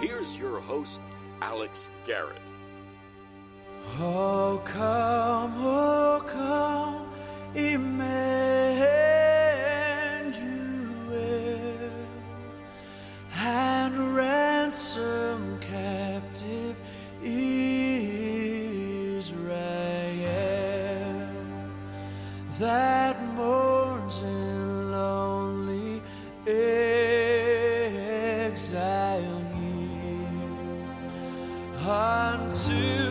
Here's your host, Alex Garrett. Oh, come, oh, come, Emmanuel, and ransom captive Israel that until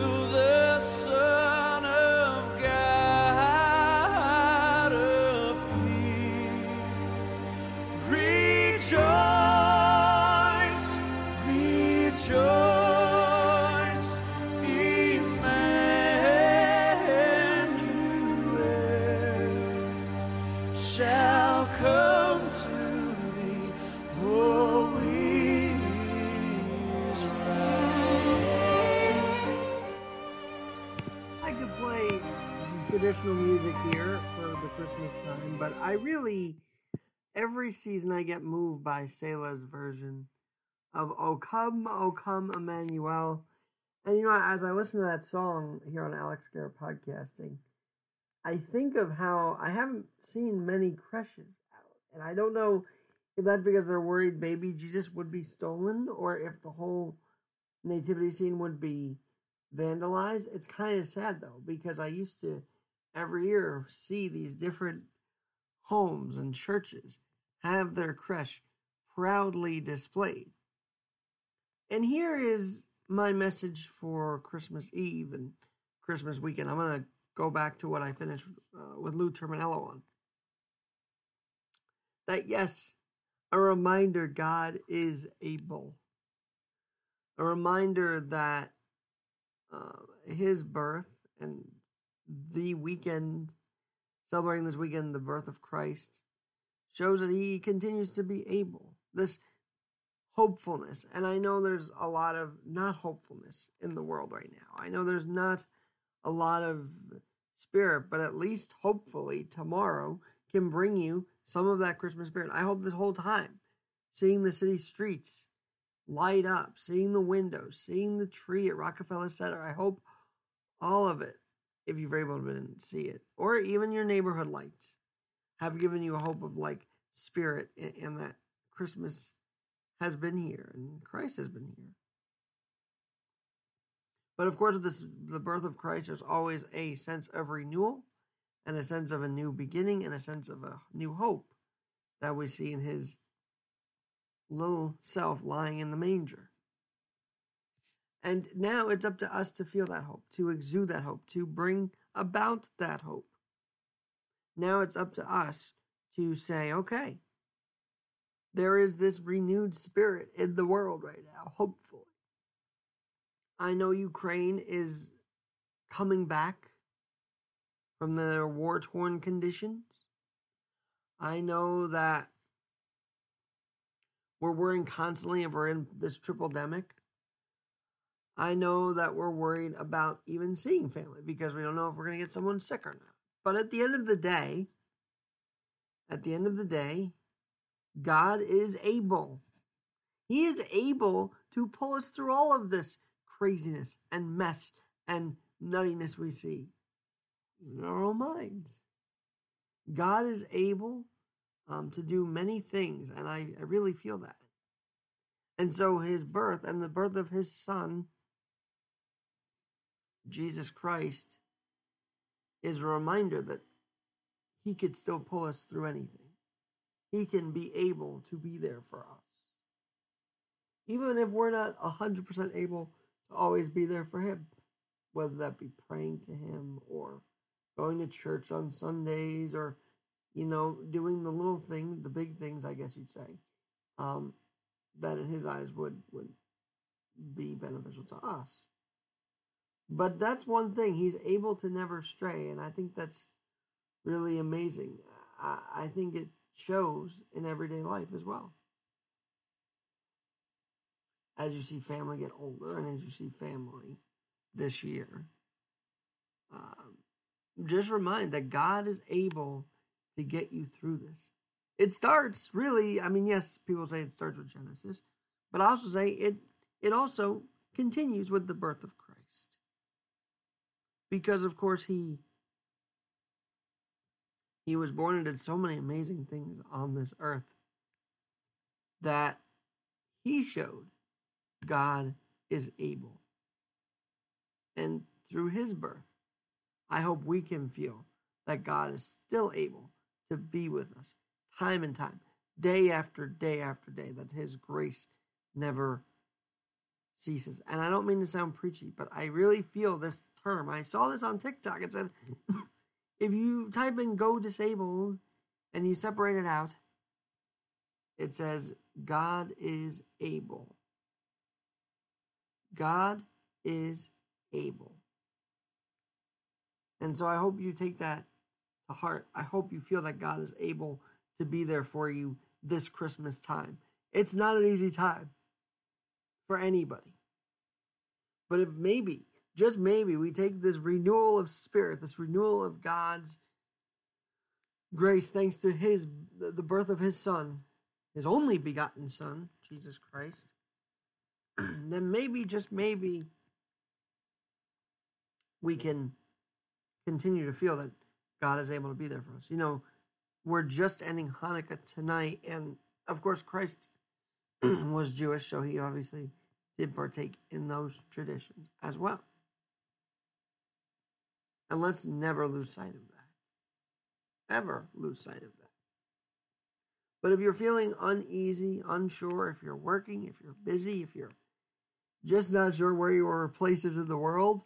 here for the Christmas time, but I really, every season I get moved by Selah's version of O Come, O Come, Emmanuel. And you know, as I listen to that song here on Alex Garrett Podcasting, I think of how I haven't seen many creches out. And I don't know if that's because they're worried baby Jesus would be stolen or if the whole nativity scene would be vandalized. It's kind of sad though, because I used to every year see these different homes and churches have their creche proudly displayed. And here is my message for Christmas Eve and Christmas weekend. I'm going to go back to what I finished uh, with Lou Terminello on. That yes, a reminder God is able. A reminder that uh, his birth and the weekend, celebrating this weekend, the birth of Christ, shows that he continues to be able. This hopefulness. And I know there's a lot of not hopefulness in the world right now. I know there's not a lot of spirit, but at least hopefully tomorrow can bring you some of that Christmas spirit. I hope this whole time, seeing the city streets light up, seeing the windows, seeing the tree at Rockefeller Center, I hope all of it, if you've able to see it, or even your neighborhood lights, have given you a hope of like spirit and that Christmas has been here and Christ has been here. But of course, with this, the birth of Christ, there's always a sense of renewal and a sense of a new beginning and a sense of a new hope that we see in his little self lying in the manger. And now it's up to us to feel that hope, to exude that hope, to bring about that hope. Now it's up to us to say, okay, there is this renewed spirit in the world right now, hopefully. I know Ukraine is coming back from their war torn conditions. I know that we're worrying constantly if we're in this triple demic. I know that we're worried about even seeing family because we don't know if we're going to get someone sick or not. But at the end of the day, at the end of the day, God is able. He is able to pull us through all of this craziness and mess and nuttiness we see in our own minds. God is able um, to do many things, and I, I really feel that. And so his birth and the birth of his son, Jesus Christ, is a reminder that he could still pull us through anything. He can be able to be there for us. Even if we're not 100% able to always be there for him, whether that be praying to him or going to church on Sundays or, you know, doing the little things, the big things, I guess you'd say, um, that in his eyes would, would be beneficial to us. But that's one thing. He's able to never stray. And I think that's really amazing. I, I think it shows in everyday life as well. As you see family get older and as you see family this year, um, just remind that God is able to get you through this. It starts really, I mean, yes, people say it starts with Genesis, but I also say it it also continues with the birth of Christ. Because of course he he was born and did so many amazing things on this earth that he showed God is able. And through his birth, I hope we can feel that God is still able to be with us time and time, day after day after day, that his grace never ceases. And I don't mean to sound preachy, but I really feel this term. I saw this on TikTok. It said, if you type in go disabled and you separate it out, it says, God is able. God is able. And so I hope you take that to heart. I hope you feel that God is able to be there for you this Christmas time. It's not an easy time for anybody. But if maybe, just maybe, we take this renewal of spirit, this renewal of God's grace, thanks to his the birth of his son, his only begotten son, Jesus Christ, then maybe, just maybe, we can continue to feel that God is able to be there for us. You know, we're just ending Hanukkah tonight, and of course, Christ was Jewish, so he obviously did partake in those traditions as well. And let's never lose sight of that. Ever lose sight of that. But if you're feeling uneasy, unsure, if you're working, if you're busy, if you're just not sure where your place is in the world,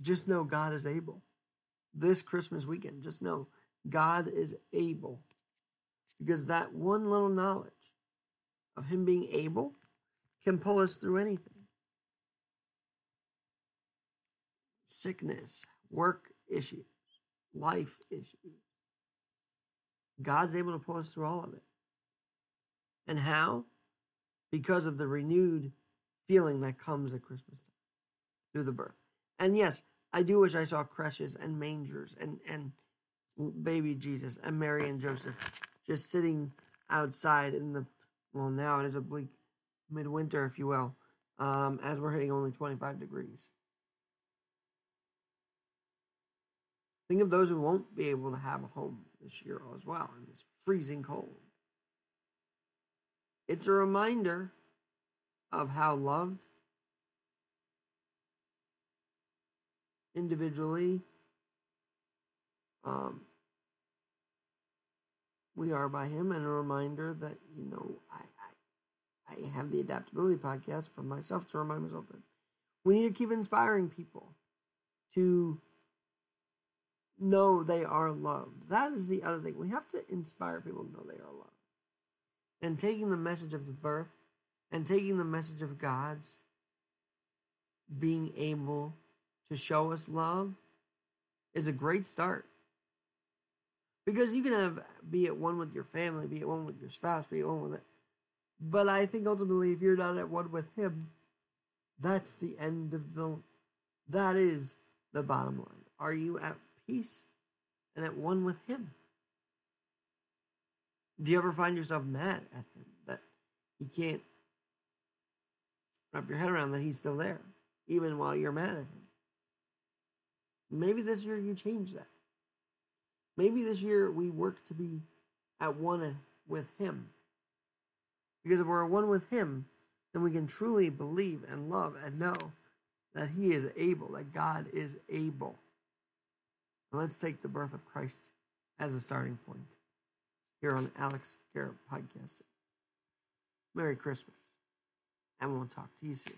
just know God is able. This Christmas weekend, just know God is able. Because that one little knowledge of Him being able can pull us through anything sickness, work issues, life issues. God's able to pull us through all of it. And how? Because of the renewed feeling that comes at Christmas time through the birth. And yes, I do wish I saw creches and mangers and, and baby Jesus and Mary and Joseph just sitting outside in the, well, now it is a bleak midwinter, if you will, um, as we're hitting only 25 degrees. Think of those who won't be able to have a home this year as well in this freezing cold. It's a reminder of how loved individually um, we are by him and a reminder that you know I, I i have the adaptability podcast for myself to remind myself that we need to keep inspiring people to know they are loved. That is the other thing. We have to inspire people to know they are loved. And taking the message of the birth and taking the message of god's being able to show us love is a great start. Because you can have be at one with your family, be at one with your spouse, be at one with it. But I think ultimately if you're not at one with him, that's the end of the that is the bottom line. Are you at peace and at one with him? Do you ever find yourself mad at him that you can't wrap your head around that he's still there, even while you're mad at him? Maybe this year you change that. Maybe this year we work to be at one with Him. Because if we're one with Him, then we can truly believe and love and know that He is able, that God is able. And let's take the birth of Christ as a starting point here on Alex Garrett Podcast. Merry Christmas, and we'll talk to you soon.